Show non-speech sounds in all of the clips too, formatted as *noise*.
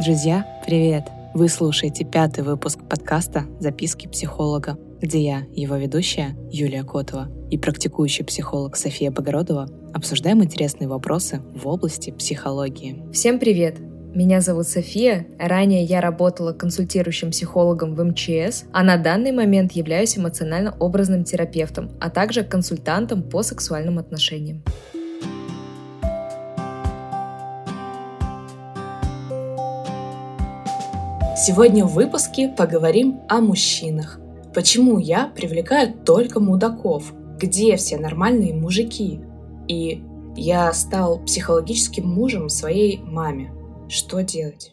Друзья, привет! Вы слушаете пятый выпуск подкаста «Записки психолога», где я, его ведущая Юлия Котова и практикующий психолог София Богородова обсуждаем интересные вопросы в области психологии. Всем привет! Меня зовут София. Ранее я работала консультирующим психологом в МЧС, а на данный момент являюсь эмоционально-образным терапевтом, а также консультантом по сексуальным отношениям. Сегодня в выпуске поговорим о мужчинах. Почему я привлекаю только мудаков? Где все нормальные мужики? И я стал психологическим мужем своей маме. Что делать?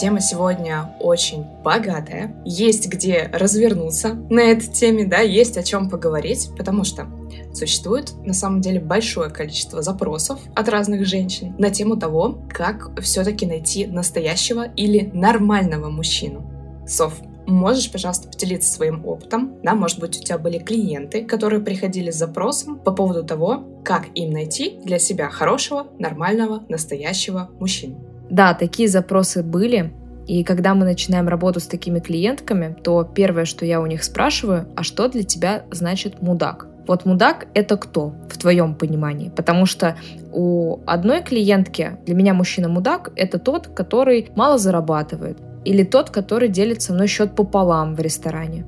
Тема сегодня очень богатая. Есть где развернуться на этой теме, да, есть о чем поговорить, потому что Существует на самом деле большое количество запросов от разных женщин на тему того, как все-таки найти настоящего или нормального мужчину. Соф, можешь, пожалуйста, поделиться своим опытом? Да, может быть, у тебя были клиенты, которые приходили с запросом по поводу того, как им найти для себя хорошего, нормального, настоящего мужчину. Да, такие запросы были. И когда мы начинаем работу с такими клиентками, то первое, что я у них спрашиваю, а что для тебя значит мудак? Вот мудак — это кто в твоем понимании? Потому что у одной клиентки для меня мужчина-мудак — это тот, который мало зарабатывает. Или тот, который делит со мной счет пополам в ресторане.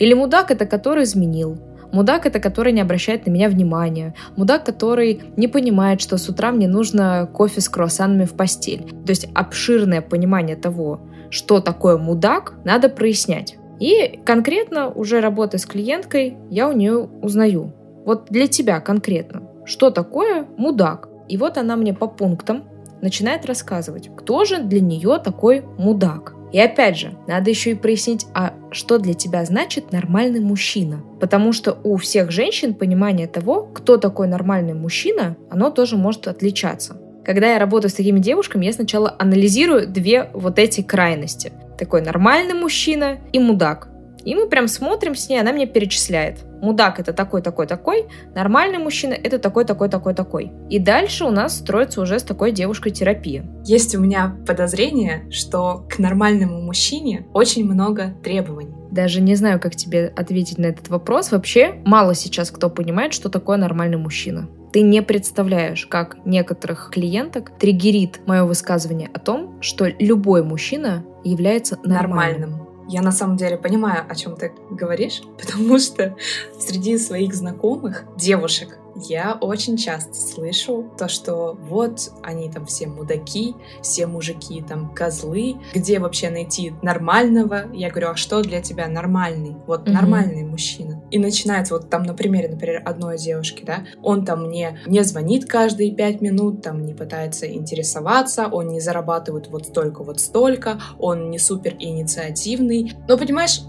Или мудак — это который изменил. Мудак — это который не обращает на меня внимания. Мудак, который не понимает, что с утра мне нужно кофе с круассанами в постель. То есть обширное понимание того, что такое мудак, надо прояснять. И конкретно, уже работая с клиенткой, я у нее узнаю. Вот для тебя конкретно, что такое мудак? И вот она мне по пунктам начинает рассказывать, кто же для нее такой мудак. И опять же, надо еще и прояснить, а что для тебя значит нормальный мужчина. Потому что у всех женщин понимание того, кто такой нормальный мужчина, оно тоже может отличаться. Когда я работаю с такими девушками, я сначала анализирую две вот эти крайности такой нормальный мужчина и мудак. И мы прям смотрим с ней, она мне перечисляет. Мудак это такой, такой, такой. Нормальный мужчина это такой, такой, такой, такой. И дальше у нас строится уже с такой девушкой терапия. Есть у меня подозрение, что к нормальному мужчине очень много требований. Даже не знаю, как тебе ответить на этот вопрос. Вообще, мало сейчас кто понимает, что такое нормальный мужчина. Ты не представляешь, как некоторых клиенток триггерит мое высказывание о том, что любой мужчина является нормальным. нормальным. Я на самом деле понимаю, о чем ты говоришь, *laughs* потому что среди своих знакомых девушек я очень часто слышу то, что вот они там все мудаки, все мужики там козлы, где вообще найти нормального? Я говорю, а что для тебя нормальный? Вот mm-hmm. нормальный мужчина. И начинается вот там на примере, например, одной девушки, да, он там мне не звонит каждые пять минут, там не пытается интересоваться, он не зарабатывает вот столько, вот столько, он не супер инициативный. Но понимаешь,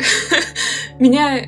*laughs* меня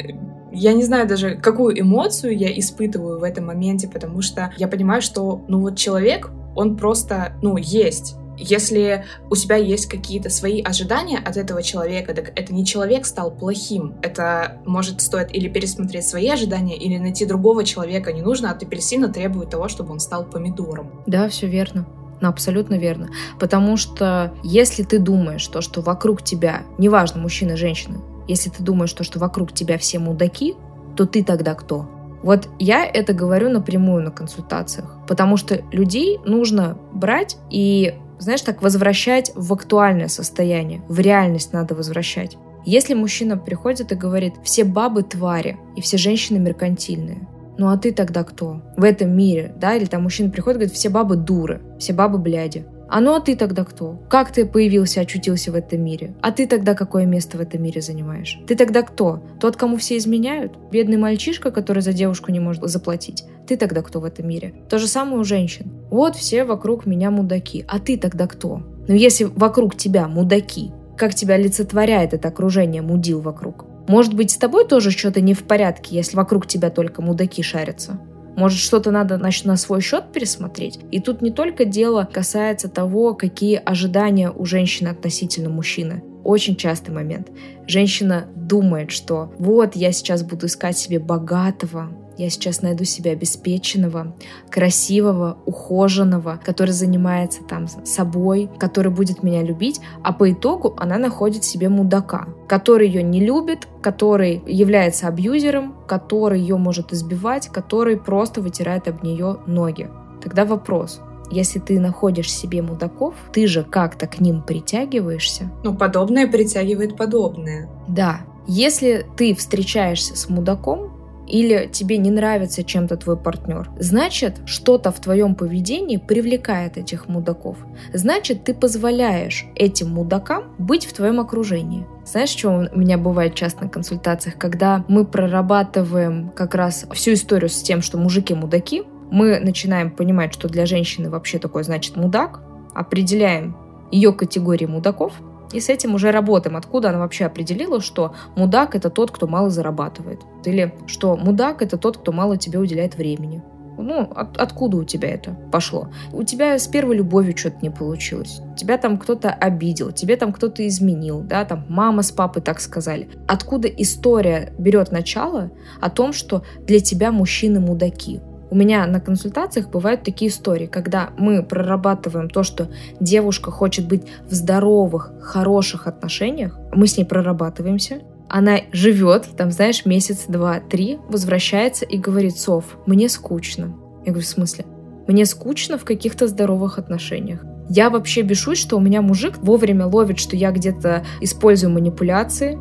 я не знаю даже, какую эмоцию я испытываю в этом моменте, потому что я понимаю, что, ну вот человек, он просто, ну, есть. Если у тебя есть какие-то свои ожидания от этого человека, так это не человек стал плохим. Это может стоит или пересмотреть свои ожидания, или найти другого человека. Не нужно от апельсина требовать того, чтобы он стал помидором. Да, все верно. Ну, абсолютно верно. Потому что если ты думаешь, то, что вокруг тебя, неважно, мужчина, женщина, если ты думаешь, то, что вокруг тебя все мудаки, то ты тогда кто? Вот я это говорю напрямую на консультациях, потому что людей нужно брать и, знаешь, так возвращать в актуальное состояние, в реальность надо возвращать. Если мужчина приходит и говорит, все бабы твари и все женщины меркантильные, ну а ты тогда кто? В этом мире, да? Или там мужчина приходит и говорит, все бабы дуры, все бабы бляди. А ну а ты тогда кто? Как ты появился, очутился в этом мире? А ты тогда какое место в этом мире занимаешь? Ты тогда кто? Тот, кому все изменяют? Бедный мальчишка, который за девушку не может заплатить? Ты тогда кто в этом мире? То же самое у женщин. Вот все вокруг меня мудаки. А ты тогда кто? Ну если вокруг тебя мудаки, как тебя олицетворяет это окружение мудил вокруг? Может быть, с тобой тоже что-то не в порядке, если вокруг тебя только мудаки шарятся? Может, что-то надо значит, на свой счет пересмотреть? И тут не только дело касается того, какие ожидания у женщины относительно мужчины. Очень частый момент. Женщина думает, что вот я сейчас буду искать себе богатого, я сейчас найду себе обеспеченного, красивого, ухоженного, который занимается там собой, который будет меня любить, а по итогу она находит себе мудака, который ее не любит, который является абьюзером, который ее может избивать, который просто вытирает об нее ноги. Тогда вопрос, если ты находишь себе мудаков, ты же как-то к ним притягиваешься. Ну, подобное притягивает подобное. Да. Если ты встречаешься с мудаком, или тебе не нравится чем-то твой партнер, значит, что-то в твоем поведении привлекает этих мудаков. Значит, ты позволяешь этим мудакам быть в твоем окружении. Знаешь, что у меня бывает часто на консультациях, когда мы прорабатываем как раз всю историю с тем, что мужики мудаки, мы начинаем понимать, что для женщины вообще такое значит мудак, определяем ее категории мудаков, и с этим уже работаем. Откуда она вообще определила, что мудак это тот, кто мало зарабатывает? Или что мудак это тот, кто мало тебе уделяет времени? Ну, от, откуда у тебя это пошло? У тебя с первой любовью что-то не получилось. Тебя там кто-то обидел, тебе там кто-то изменил, да, там мама с папой так сказали. Откуда история берет начало о том, что для тебя мужчины мудаки? У меня на консультациях бывают такие истории, когда мы прорабатываем то, что девушка хочет быть в здоровых, хороших отношениях, мы с ней прорабатываемся, она живет, там, знаешь, месяц, два, три, возвращается и говорит, Сов, мне скучно. Я говорю, в смысле? Мне скучно в каких-то здоровых отношениях. Я вообще бешусь, что у меня мужик вовремя ловит, что я где-то использую манипуляции,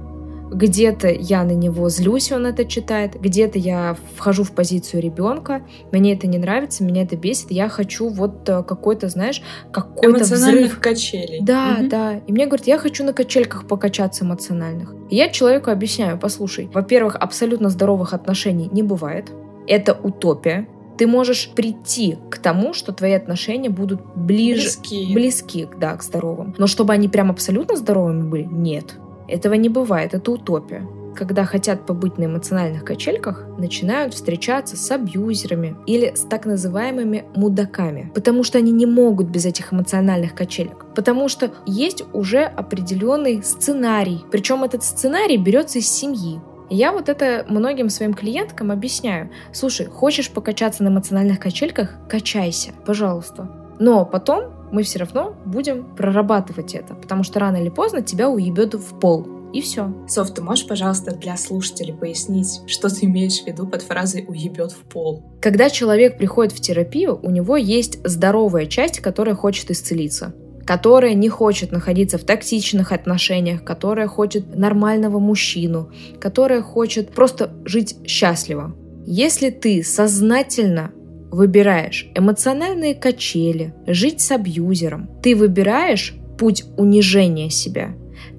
где-то я на него злюсь, он это читает, где-то я вхожу в позицию ребенка, мне это не нравится, меня это бесит, я хочу вот э, какой-то, знаешь, какой-то взрыв. качелей. Да, угу. да. И мне говорят, я хочу на качельках покачаться эмоциональных. И я человеку объясняю, послушай, во-первых, абсолютно здоровых отношений не бывает. Это утопия. Ты можешь прийти к тому, что твои отношения будут ближе, близки, близки да, к здоровым. Но чтобы они прям абсолютно здоровыми были, нет. Этого не бывает, это утопия. Когда хотят побыть на эмоциональных качельках, начинают встречаться с абьюзерами или с так называемыми мудаками, потому что они не могут без этих эмоциональных качелек, потому что есть уже определенный сценарий, причем этот сценарий берется из семьи. Я вот это многим своим клиенткам объясняю. Слушай, хочешь покачаться на эмоциональных качельках? Качайся, пожалуйста. Но потом мы все равно будем прорабатывать это, потому что рано или поздно тебя уебет в пол. И все. Соф, ты можешь, пожалуйста, для слушателей пояснить, что ты имеешь в виду под фразой «уебет в пол»? Когда человек приходит в терапию, у него есть здоровая часть, которая хочет исцелиться которая не хочет находиться в токсичных отношениях, которая хочет нормального мужчину, которая хочет просто жить счастливо. Если ты сознательно выбираешь эмоциональные качели, жить с абьюзером. Ты выбираешь путь унижения себя.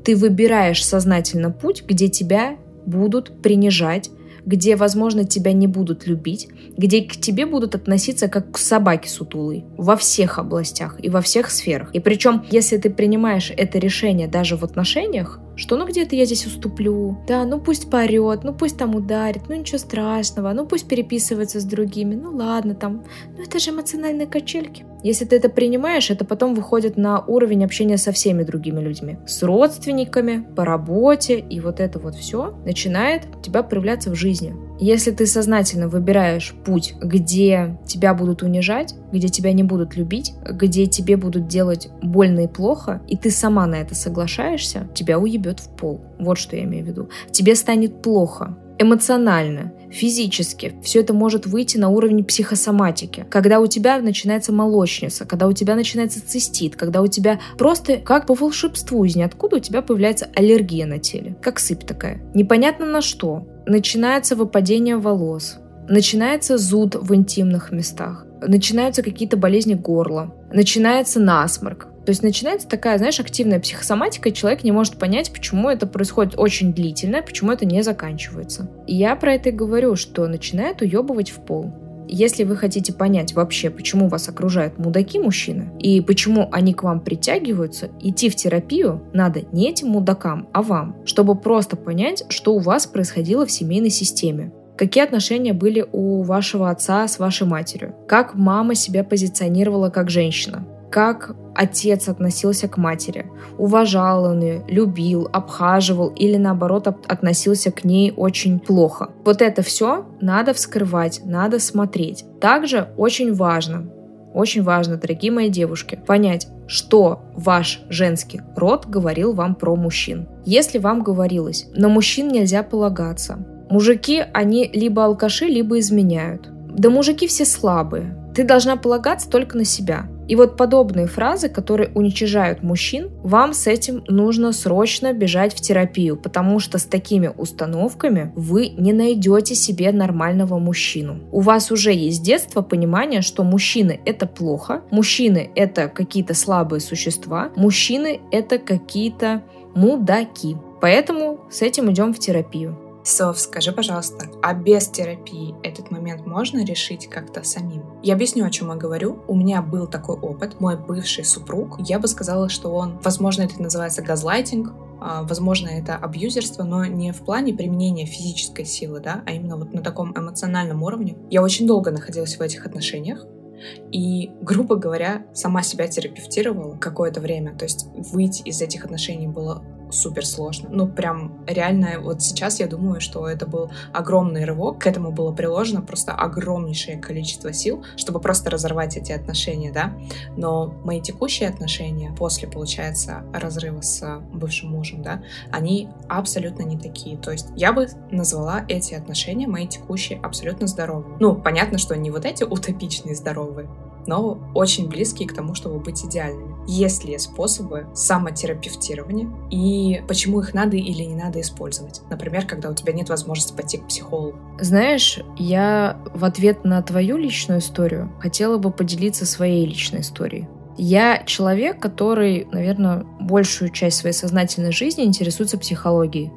Ты выбираешь сознательно путь, где тебя будут принижать, где, возможно, тебя не будут любить, где к тебе будут относиться как к собаке сутулой во всех областях и во всех сферах. И причем, если ты принимаешь это решение даже в отношениях, что ну где-то я здесь уступлю, да, ну пусть порет, ну пусть там ударит, ну ничего страшного, ну пусть переписывается с другими, ну ладно там, ну это же эмоциональные качельки. Если ты это принимаешь, это потом выходит на уровень общения со всеми другими людьми. С родственниками, по работе, и вот это вот все начинает у тебя проявляться в жизни. Если ты сознательно выбираешь путь, где тебя будут унижать, где тебя не будут любить, где тебе будут делать больно и плохо, и ты сама на это соглашаешься, тебя уебет в пол. Вот что я имею в виду. Тебе станет плохо эмоционально, физически. Все это может выйти на уровень психосоматики. Когда у тебя начинается молочница, когда у тебя начинается цистит, когда у тебя просто как по волшебству из ниоткуда у тебя появляется аллергия на теле. Как сыпь такая. Непонятно на что. Начинается выпадение волос. Начинается зуд в интимных местах. Начинаются какие-то болезни горла. Начинается насморк. То есть начинается такая, знаешь, активная психосоматика, и человек не может понять, почему это происходит очень длительно, почему это не заканчивается. И я про это и говорю, что начинает уебывать в пол. Если вы хотите понять вообще, почему вас окружают мудаки мужчины, и почему они к вам притягиваются, идти в терапию надо не этим мудакам, а вам, чтобы просто понять, что у вас происходило в семейной системе. Какие отношения были у вашего отца с вашей матерью? Как мама себя позиционировала как женщина? Как отец относился к матери. Уважал он ее, любил, обхаживал или наоборот относился к ней очень плохо. Вот это все надо вскрывать, надо смотреть. Также очень важно, очень важно, дорогие мои девушки, понять, что ваш женский род говорил вам про мужчин. Если вам говорилось, на мужчин нельзя полагаться, мужики, они либо алкаши, либо изменяют. Да мужики все слабые. Ты должна полагаться только на себя. И вот подобные фразы, которые уничижают мужчин, вам с этим нужно срочно бежать в терапию, потому что с такими установками вы не найдете себе нормального мужчину. У вас уже есть с детства понимание, что мужчины это плохо, мужчины это какие-то слабые существа, мужчины это какие-то мудаки. Поэтому с этим идем в терапию. Сов, скажи, пожалуйста, а без терапии этот момент можно решить как-то самим? Я объясню, о чем я говорю. У меня был такой опыт. Мой бывший супруг, я бы сказала, что он, возможно, это называется газлайтинг, а, возможно, это абьюзерство, но не в плане применения физической силы, да, а именно вот на таком эмоциональном уровне. Я очень долго находилась в этих отношениях, и, грубо говоря, сама себя терапевтировала какое-то время. То есть выйти из этих отношений было супер сложно. Ну, прям реально, вот сейчас я думаю, что это был огромный рывок. К этому было приложено просто огромнейшее количество сил, чтобы просто разорвать эти отношения, да. Но мои текущие отношения после, получается, разрыва с бывшим мужем, да, они абсолютно не такие. То есть я бы назвала эти отношения, мои текущие, абсолютно здоровыми. Ну, понятно, что не вот эти утопичные здоровые, но очень близкие к тому, чтобы быть идеальными. Есть ли способы самотерапевтирования и почему их надо или не надо использовать? Например, когда у тебя нет возможности пойти к психологу. Знаешь, я в ответ на твою личную историю хотела бы поделиться своей личной историей. Я человек, который, наверное, большую часть своей сознательной жизни интересуется психологией,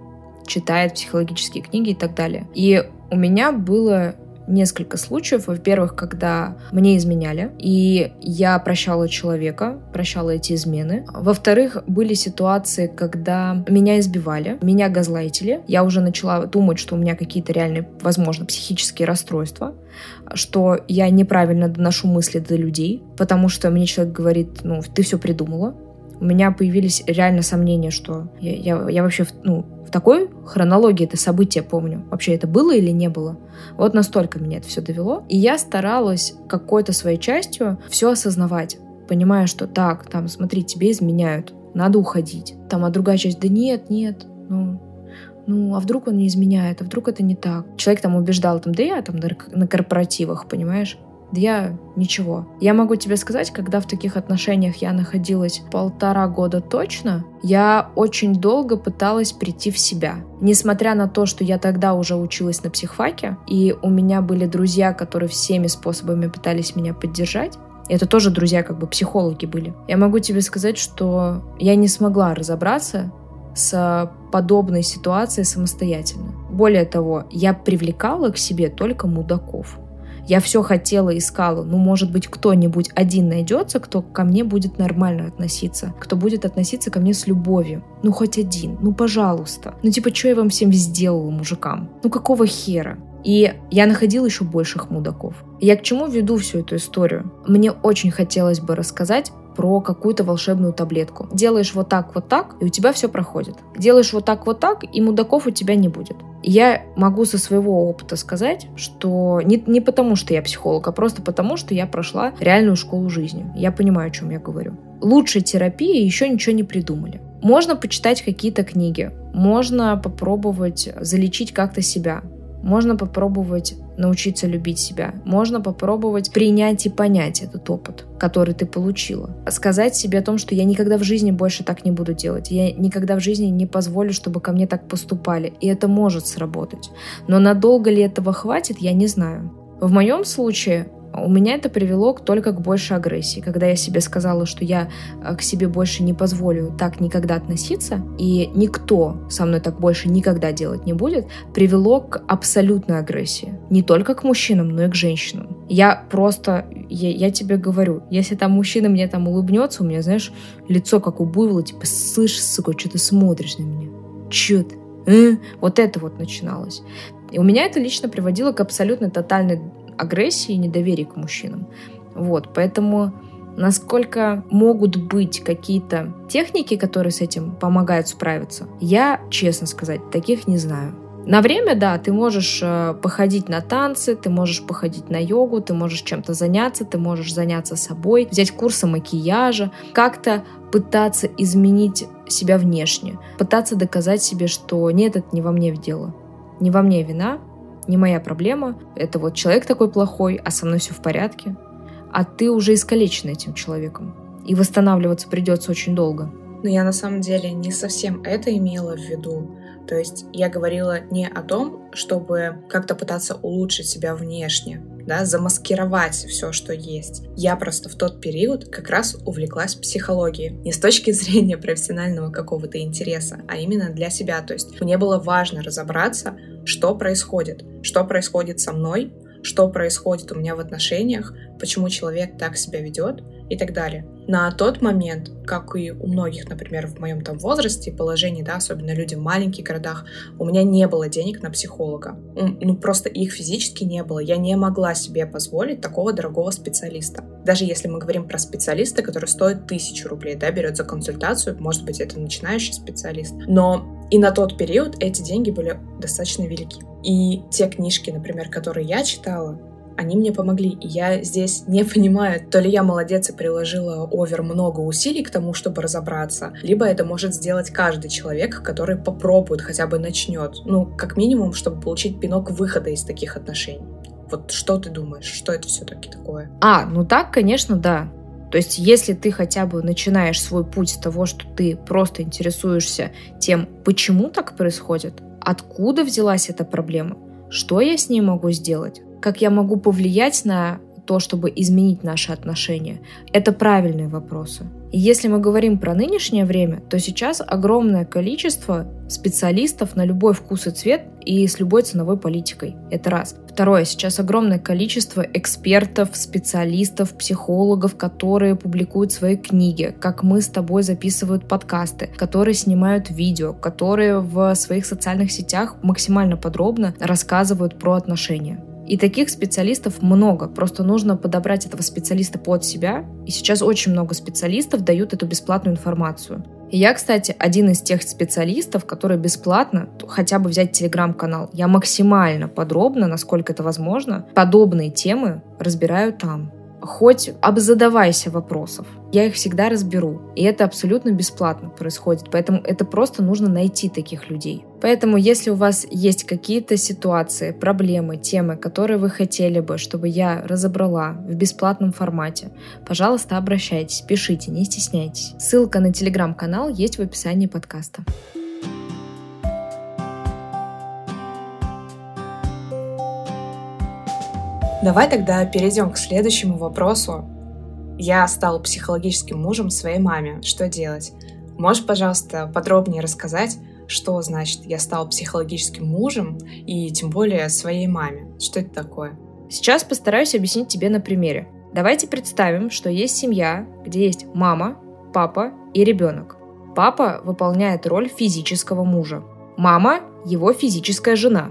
читает психологические книги и так далее. И у меня было несколько случаев. Во-первых, когда мне изменяли, и я прощала человека, прощала эти измены. Во-вторых, были ситуации, когда меня избивали, меня газлайтили. Я уже начала думать, что у меня какие-то реальные, возможно, психические расстройства что я неправильно доношу мысли до людей, потому что мне человек говорит, ну, ты все придумала, у меня появились реально сомнения, что я, я, я вообще ну, в такой хронологии это событие помню. Вообще это было или не было. Вот настолько меня это все довело. И я старалась какой-то своей частью все осознавать, понимая, что так, там, смотри, тебе изменяют, надо уходить. Там, а другая часть, да нет, нет, ну, ну, а вдруг он не изменяет, а вдруг это не так. Человек там убеждал, там, да я там на корпоративах, понимаешь? Да я ничего. Я могу тебе сказать, когда в таких отношениях я находилась полтора года точно, я очень долго пыталась прийти в себя. Несмотря на то, что я тогда уже училась на психфаке, и у меня были друзья, которые всеми способами пытались меня поддержать, это тоже друзья, как бы психологи были. Я могу тебе сказать, что я не смогла разобраться с подобной ситуацией самостоятельно. Более того, я привлекала к себе только мудаков. Я все хотела, искала. Ну, может быть, кто-нибудь один найдется, кто ко мне будет нормально относиться, кто будет относиться ко мне с любовью. Ну, хоть один. Ну, пожалуйста. Ну, типа, что я вам всем сделала, мужикам? Ну, какого хера? И я находила еще больших мудаков. Я к чему веду всю эту историю? Мне очень хотелось бы рассказать про какую-то волшебную таблетку. Делаешь вот так, вот так, и у тебя все проходит. Делаешь вот так, вот так, и мудаков у тебя не будет. Я могу со своего опыта сказать, что не, не потому, что я психолог, а просто потому, что я прошла реальную школу жизни. Я понимаю, о чем я говорю. Лучшей терапии еще ничего не придумали. Можно почитать какие-то книги, можно попробовать залечить как-то себя, можно попробовать научиться любить себя. Можно попробовать принять и понять этот опыт, который ты получила. Сказать себе о том, что я никогда в жизни больше так не буду делать. Я никогда в жизни не позволю, чтобы ко мне так поступали. И это может сработать. Но надолго ли этого хватит, я не знаю. В моем случае у меня это привело только к большей агрессии. Когда я себе сказала, что я э, к себе больше не позволю так никогда относиться, и никто со мной так больше никогда делать не будет, привело к абсолютной агрессии. Не только к мужчинам, но и к женщинам. Я просто, я, я тебе говорю, если там мужчина мне там улыбнется, у меня, знаешь, лицо как у буйвола, типа, слышь, сука, что ты смотришь на меня? Чё ты? Э? Вот это вот начиналось. И у меня это лично приводило к абсолютно тотальной агрессии и недоверия к мужчинам. Вот, поэтому Насколько могут быть какие-то техники, которые с этим помогают справиться, я, честно сказать, таких не знаю. На время, да, ты можешь э, походить на танцы, ты можешь походить на йогу, ты можешь чем-то заняться, ты можешь заняться собой, взять курсы макияжа, как-то пытаться изменить себя внешне, пытаться доказать себе, что нет, это не во мне в дело, не во мне вина, не моя проблема, это вот человек такой плохой, а со мной все в порядке, а ты уже искалечен этим человеком, и восстанавливаться придется очень долго. Но я на самом деле не совсем это имела в виду. То есть я говорила не о том, чтобы как-то пытаться улучшить себя внешне, да, замаскировать все, что есть. Я просто в тот период как раз увлеклась психологией. Не с точки зрения профессионального какого-то интереса, а именно для себя. То есть мне было важно разобраться, что происходит, что происходит со мной, что происходит у меня в отношениях, почему человек так себя ведет и так далее. На тот момент, как и у многих, например, в моем там возрасте, положении, да, особенно люди в маленьких городах, у меня не было денег на психолога. Ну, просто их физически не было. Я не могла себе позволить такого дорогого специалиста. Даже если мы говорим про специалиста, который стоит тысячу рублей, да, берет за консультацию, может быть, это начинающий специалист. Но и на тот период эти деньги были достаточно велики. И те книжки, например, которые я читала, они мне помогли. И я здесь не понимаю, то ли я молодец и приложила овер много усилий к тому, чтобы разобраться, либо это может сделать каждый человек, который попробует, хотя бы начнет. Ну, как минимум, чтобы получить пинок выхода из таких отношений. Вот что ты думаешь, что это все-таки такое? А, ну так, конечно, да. То есть, если ты хотя бы начинаешь свой путь с того, что ты просто интересуешься тем, почему так происходит, откуда взялась эта проблема, что я с ней могу сделать, как я могу повлиять на то, чтобы изменить наши отношения? Это правильные вопросы. И если мы говорим про нынешнее время, то сейчас огромное количество специалистов на любой вкус и цвет и с любой ценовой политикой. Это раз. Второе, сейчас огромное количество экспертов, специалистов, психологов, которые публикуют свои книги, как мы с тобой записывают подкасты, которые снимают видео, которые в своих социальных сетях максимально подробно рассказывают про отношения. И таких специалистов много, просто нужно подобрать этого специалиста под себя. И сейчас очень много специалистов дают эту бесплатную информацию. И я, кстати, один из тех специалистов, которые бесплатно, хотя бы взять телеграм-канал, я максимально подробно, насколько это возможно, подобные темы разбираю там хоть обзадавайся вопросов. Я их всегда разберу. И это абсолютно бесплатно происходит. Поэтому это просто нужно найти таких людей. Поэтому, если у вас есть какие-то ситуации, проблемы, темы, которые вы хотели бы, чтобы я разобрала в бесплатном формате, пожалуйста, обращайтесь, пишите, не стесняйтесь. Ссылка на телеграм-канал есть в описании подкаста. Давай тогда перейдем к следующему вопросу. Я стал психологическим мужем своей маме. Что делать? Можешь, пожалуйста, подробнее рассказать, что значит я стал психологическим мужем и тем более своей маме? Что это такое? Сейчас постараюсь объяснить тебе на примере. Давайте представим, что есть семья, где есть мама, папа и ребенок. Папа выполняет роль физического мужа. Мама – его физическая жена.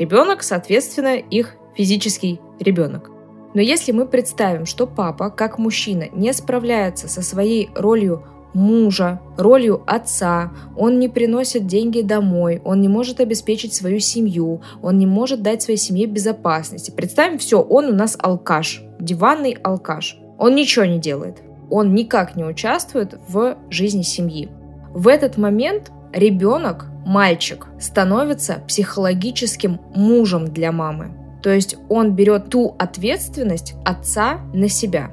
Ребенок, соответственно, их физический ребенок. Но если мы представим, что папа, как мужчина, не справляется со своей ролью мужа, ролью отца, он не приносит деньги домой, он не может обеспечить свою семью, он не может дать своей семье безопасности. Представим, все, он у нас алкаш, диванный алкаш. Он ничего не делает. Он никак не участвует в жизни семьи. В этот момент ребенок, мальчик, становится психологическим мужем для мамы. То есть он берет ту ответственность отца на себя.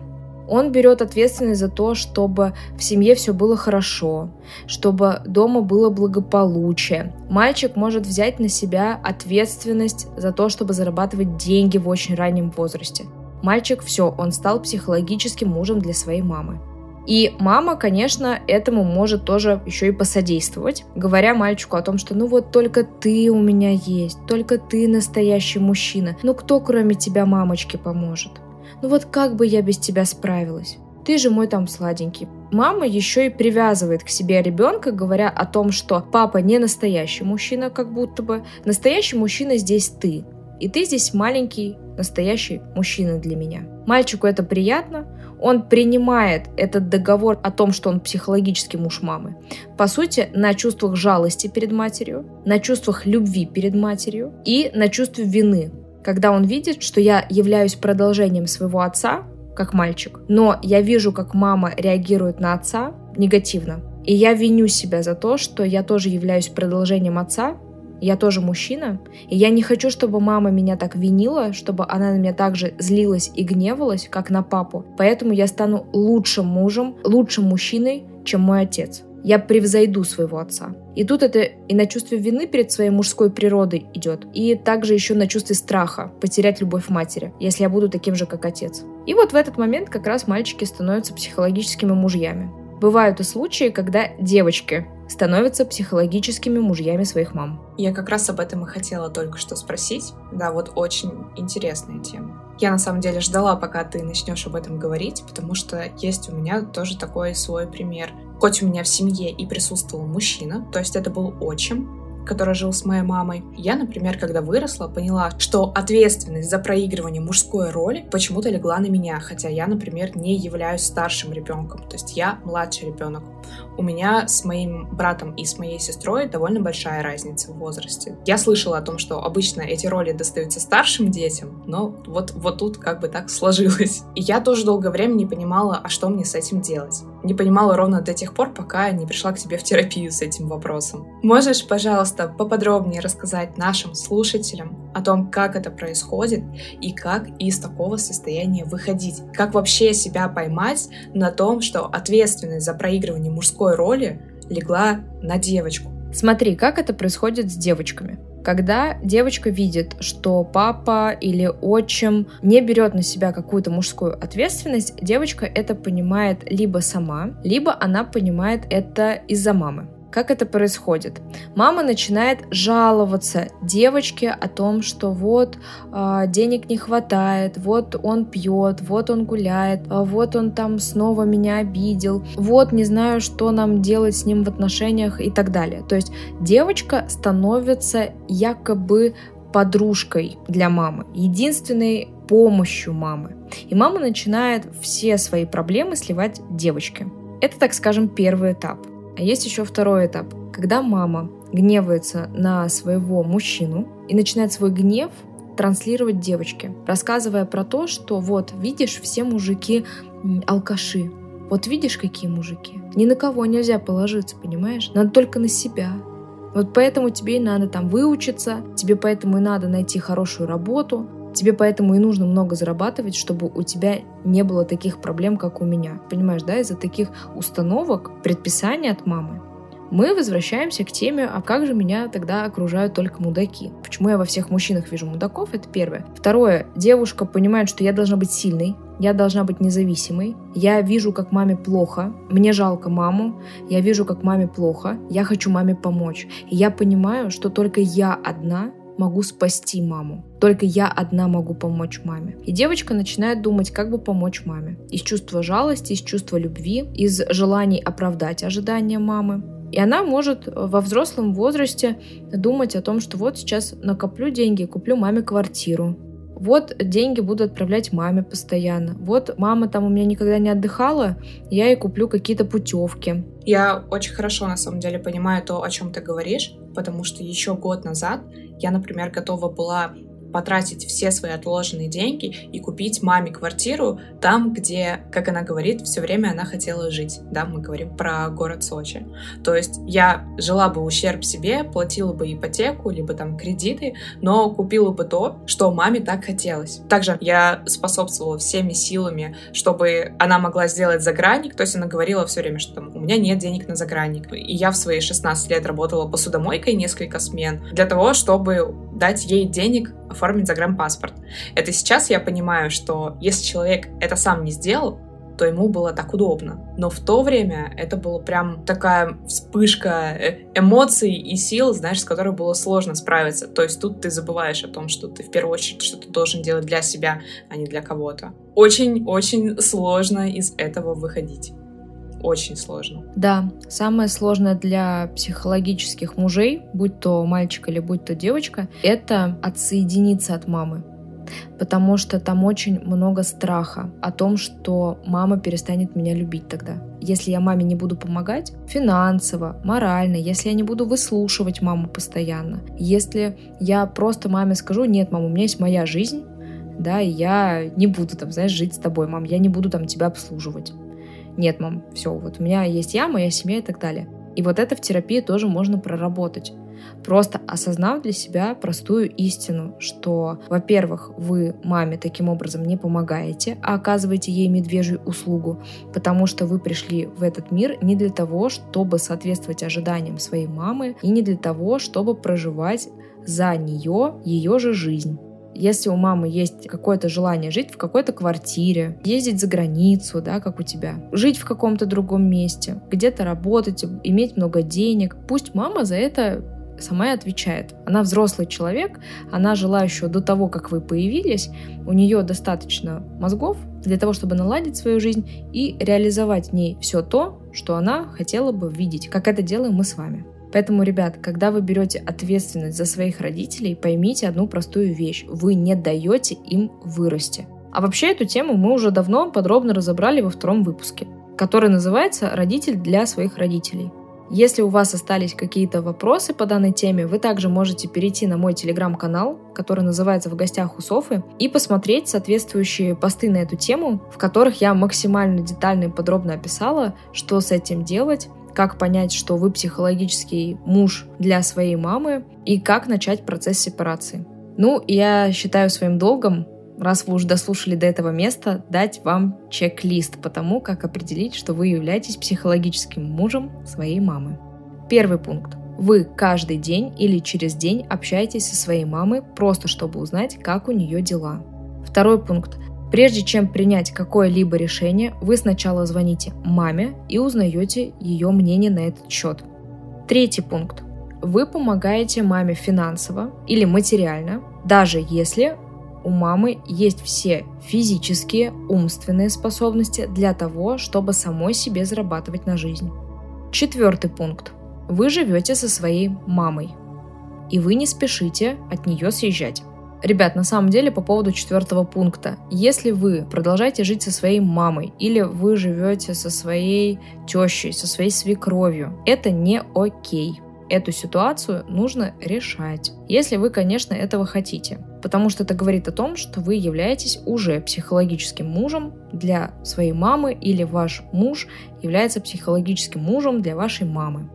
Он берет ответственность за то, чтобы в семье все было хорошо, чтобы дома было благополучие. Мальчик может взять на себя ответственность за то, чтобы зарабатывать деньги в очень раннем возрасте. Мальчик все, он стал психологическим мужем для своей мамы. И мама, конечно, этому может тоже еще и посодействовать, говоря мальчику о том, что ну вот только ты у меня есть, только ты настоящий мужчина, ну кто кроме тебя мамочке поможет? Ну вот как бы я без тебя справилась? Ты же мой там сладенький. Мама еще и привязывает к себе ребенка, говоря о том, что папа не настоящий мужчина, как будто бы. Настоящий мужчина здесь ты. И ты здесь маленький, настоящий мужчина для меня. Мальчику это приятно, Он принимает этот договор о том, что он психологический муж мамы. По сути, на чувствах жалости перед матерью, на чувствах любви перед матерью и на чувстве вины. Когда он видит, что я являюсь продолжением своего отца, как мальчик, но я вижу, как мама реагирует на отца негативно, и я виню себя за то, что я тоже являюсь продолжением отца, я тоже мужчина, и я не хочу, чтобы мама меня так винила, чтобы она на меня также злилась и гневалась, как на папу. Поэтому я стану лучшим мужем, лучшим мужчиной, чем мой отец. Я превзойду своего отца. И тут это и на чувстве вины перед своей мужской природой идет, и также еще на чувстве страха потерять любовь матери, если я буду таким же, как отец. И вот в этот момент как раз мальчики становятся психологическими мужьями. Бывают и случаи, когда девочки становятся психологическими мужьями своих мам. Я как раз об этом и хотела только что спросить. Да, вот очень интересная тема. Я на самом деле ждала, пока ты начнешь об этом говорить, потому что есть у меня тоже такой свой пример. Хоть у меня в семье и присутствовал мужчина, то есть это был отчим, который жил с моей мамой. Я, например, когда выросла, поняла, что ответственность за проигрывание мужской роли почему-то легла на меня, хотя я, например, не являюсь старшим ребенком, то есть я младший ребенок. У меня с моим братом и с моей сестрой довольно большая разница в возрасте. Я слышала о том, что обычно эти роли достаются старшим детям, но вот, вот тут как бы так сложилось. И я тоже долгое время не понимала, а что мне с этим делать. Не понимала ровно до тех пор, пока не пришла к тебе в терапию с этим вопросом. Можешь, пожалуйста, поподробнее рассказать нашим слушателям о том, как это происходит и как из такого состояния выходить. Как вообще себя поймать на том, что ответственность за проигрывание мужской роли легла на девочку. Смотри, как это происходит с девочками. Когда девочка видит, что папа или отчим не берет на себя какую-то мужскую ответственность, девочка это понимает либо сама, либо она понимает это из-за мамы. Как это происходит? Мама начинает жаловаться девочке о том, что вот э, денег не хватает, вот он пьет, вот он гуляет, э, вот он там снова меня обидел, вот не знаю, что нам делать с ним в отношениях и так далее. То есть девочка становится якобы подружкой для мамы, единственной помощью мамы. И мама начинает все свои проблемы сливать девочке. Это, так скажем, первый этап. А есть еще второй этап, когда мама гневается на своего мужчину и начинает свой гнев транслировать девочке, рассказывая про то, что вот, видишь, все мужики алкаши. Вот видишь, какие мужики. Ни на кого нельзя положиться, понимаешь? Надо только на себя. Вот поэтому тебе и надо там выучиться, тебе поэтому и надо найти хорошую работу, Тебе поэтому и нужно много зарабатывать, чтобы у тебя не было таких проблем, как у меня. Понимаешь, да, из-за таких установок, предписаний от мамы, мы возвращаемся к теме, а как же меня тогда окружают только мудаки? Почему я во всех мужчинах вижу мудаков? Это первое. Второе. Девушка понимает, что я должна быть сильной, я должна быть независимой. Я вижу, как маме плохо. Мне жалко маму. Я вижу, как маме плохо. Я хочу маме помочь. И я понимаю, что только я одна могу спасти маму. Только я одна могу помочь маме. И девочка начинает думать, как бы помочь маме. Из чувства жалости, из чувства любви, из желаний оправдать ожидания мамы. И она может во взрослом возрасте думать о том, что вот сейчас накоплю деньги, куплю маме квартиру, вот деньги буду отправлять маме постоянно. Вот мама там у меня никогда не отдыхала, я ей куплю какие-то путевки. Я очень хорошо на самом деле понимаю то, о чем ты говоришь, потому что еще год назад я, например, готова была потратить все свои отложенные деньги и купить маме квартиру там, где, как она говорит, все время она хотела жить. Да, мы говорим про город Сочи. То есть я жила бы ущерб себе, платила бы ипотеку, либо там кредиты, но купила бы то, что маме так хотелось. Также я способствовала всеми силами, чтобы она могла сделать загранник, то есть она говорила все время, что там, у меня нет денег на загранник. И я в свои 16 лет работала посудомойкой несколько смен для того, чтобы дать ей денег оформить загранпаспорт. Это сейчас я понимаю, что если человек это сам не сделал, то ему было так удобно. Но в то время это была прям такая вспышка э, эмоций и сил, знаешь, с которой было сложно справиться. То есть тут ты забываешь о том, что ты в первую очередь что-то должен делать для себя, а не для кого-то. Очень-очень сложно из этого выходить очень сложно. Да, самое сложное для психологических мужей, будь то мальчик или будь то девочка, это отсоединиться от мамы. потому что там очень много страха о том, что мама перестанет меня любить тогда. Если я маме не буду помогать финансово, морально, если я не буду выслушивать маму постоянно, если я просто маме скажу, нет, мама, у меня есть моя жизнь, да, и я не буду там, знаешь, жить с тобой, мам, я не буду там тебя обслуживать. Нет, мам, все, вот у меня есть я, моя семья и так далее. И вот это в терапии тоже можно проработать. Просто осознав для себя простую истину, что, во-первых, вы маме таким образом не помогаете, а оказываете ей медвежью услугу, потому что вы пришли в этот мир не для того, чтобы соответствовать ожиданиям своей мамы, и не для того, чтобы проживать за нее ее же жизнь. Если у мамы есть какое-то желание жить в какой-то квартире, ездить за границу, да, как у тебя, жить в каком-то другом месте, где-то работать, иметь много денег, пусть мама за это сама и отвечает. Она взрослый человек, она жила еще до того, как вы появились, у нее достаточно мозгов для того, чтобы наладить свою жизнь и реализовать в ней все то, что она хотела бы видеть, как это делаем мы с вами. Поэтому, ребят, когда вы берете ответственность за своих родителей, поймите одну простую вещь. Вы не даете им вырасти. А вообще эту тему мы уже давно подробно разобрали во втором выпуске, который называется «Родитель для своих родителей». Если у вас остались какие-то вопросы по данной теме, вы также можете перейти на мой телеграм-канал, который называется «В гостях у Софы», и посмотреть соответствующие посты на эту тему, в которых я максимально детально и подробно описала, что с этим делать, как понять, что вы психологический муж для своей мамы и как начать процесс сепарации. Ну, я считаю своим долгом раз вы уже дослушали до этого места, дать вам чек-лист по тому, как определить, что вы являетесь психологическим мужем своей мамы. Первый пункт. Вы каждый день или через день общаетесь со своей мамой, просто чтобы узнать, как у нее дела. Второй пункт. Прежде чем принять какое-либо решение, вы сначала звоните маме и узнаете ее мнение на этот счет. Третий пункт. Вы помогаете маме финансово или материально, даже если у мамы есть все физические, умственные способности для того, чтобы самой себе зарабатывать на жизнь. Четвертый пункт. Вы живете со своей мамой. И вы не спешите от нее съезжать. Ребят, на самом деле по поводу четвертого пункта. Если вы продолжаете жить со своей мамой или вы живете со своей тещей, со своей свекровью, это не окей эту ситуацию нужно решать, если вы, конечно, этого хотите. Потому что это говорит о том, что вы являетесь уже психологическим мужем для своей мамы или ваш муж является психологическим мужем для вашей мамы.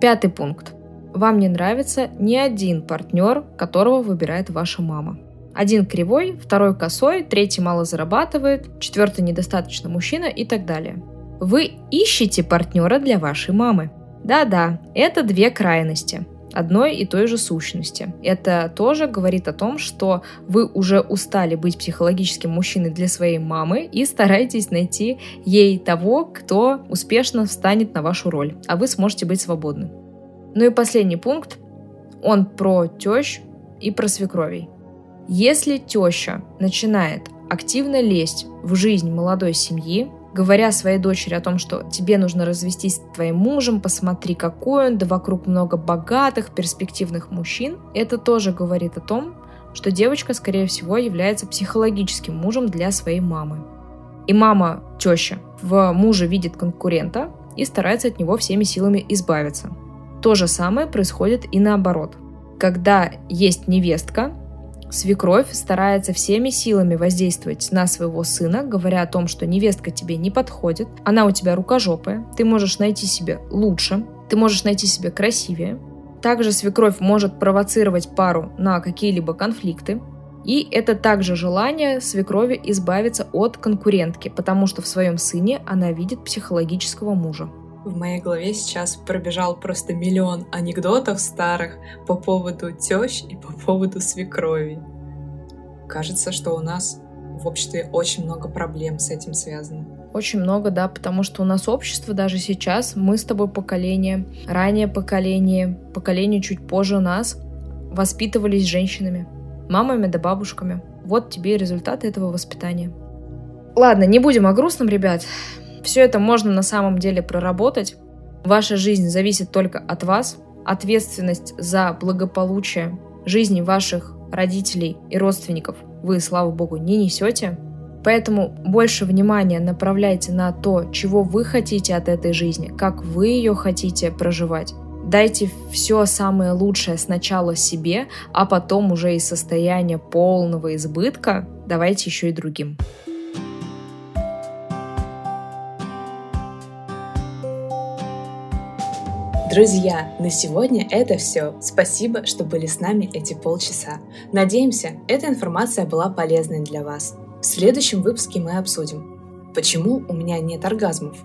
Пятый пункт. Вам не нравится ни один партнер, которого выбирает ваша мама. Один кривой, второй косой, третий мало зарабатывает, четвертый недостаточно мужчина и так далее. Вы ищете партнера для вашей мамы. Да-да, это две крайности одной и той же сущности. Это тоже говорит о том, что вы уже устали быть психологическим мужчиной для своей мамы и стараетесь найти ей того, кто успешно встанет на вашу роль, а вы сможете быть свободны. Ну и последний пункт, он про тещ и про свекровей. Если теща начинает активно лезть в жизнь молодой семьи, говоря своей дочери о том, что тебе нужно развестись с твоим мужем, посмотри, какой он, да вокруг много богатых, перспективных мужчин, это тоже говорит о том, что девочка, скорее всего, является психологическим мужем для своей мамы. И мама, теща, в муже видит конкурента и старается от него всеми силами избавиться. То же самое происходит и наоборот. Когда есть невестка, Свекровь старается всеми силами воздействовать на своего сына, говоря о том, что невестка тебе не подходит, она у тебя рукожопая, ты можешь найти себе лучше, ты можешь найти себе красивее. Также свекровь может провоцировать пару на какие-либо конфликты, и это также желание свекрови избавиться от конкурентки, потому что в своем сыне она видит психологического мужа. В моей голове сейчас пробежал просто миллион анекдотов старых по поводу тещ и по поводу свекрови. Кажется, что у нас в обществе очень много проблем с этим связано. Очень много, да, потому что у нас общество даже сейчас, мы с тобой поколение, ранее поколение, поколение чуть позже нас, воспитывались женщинами, мамами да бабушками. Вот тебе и результаты этого воспитания. Ладно, не будем о грустном, ребят. Все это можно на самом деле проработать. Ваша жизнь зависит только от вас. Ответственность за благополучие жизни ваших родителей и родственников вы, слава богу, не несете. Поэтому больше внимания направляйте на то, чего вы хотите от этой жизни, как вы ее хотите проживать. Дайте все самое лучшее сначала себе, а потом уже из состояния полного избытка давайте еще и другим. Друзья, на сегодня это все. Спасибо, что были с нами эти полчаса. Надеемся, эта информация была полезной для вас. В следующем выпуске мы обсудим, почему у меня нет оргазмов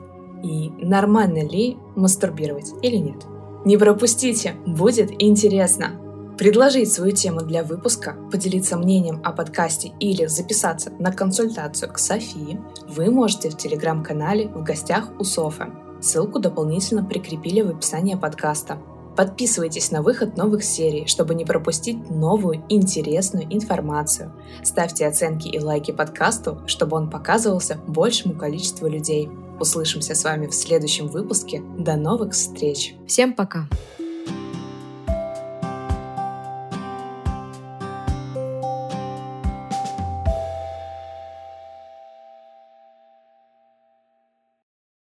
и нормально ли мастурбировать или нет. Не пропустите, будет интересно. Предложить свою тему для выпуска, поделиться мнением о подкасте или записаться на консультацию к Софии вы можете в телеграм-канале «В гостях у Софы». Ссылку дополнительно прикрепили в описании подкаста. Подписывайтесь на выход новых серий, чтобы не пропустить новую интересную информацию. Ставьте оценки и лайки подкасту, чтобы он показывался большему количеству людей. Услышимся с вами в следующем выпуске. До новых встреч! Всем пока!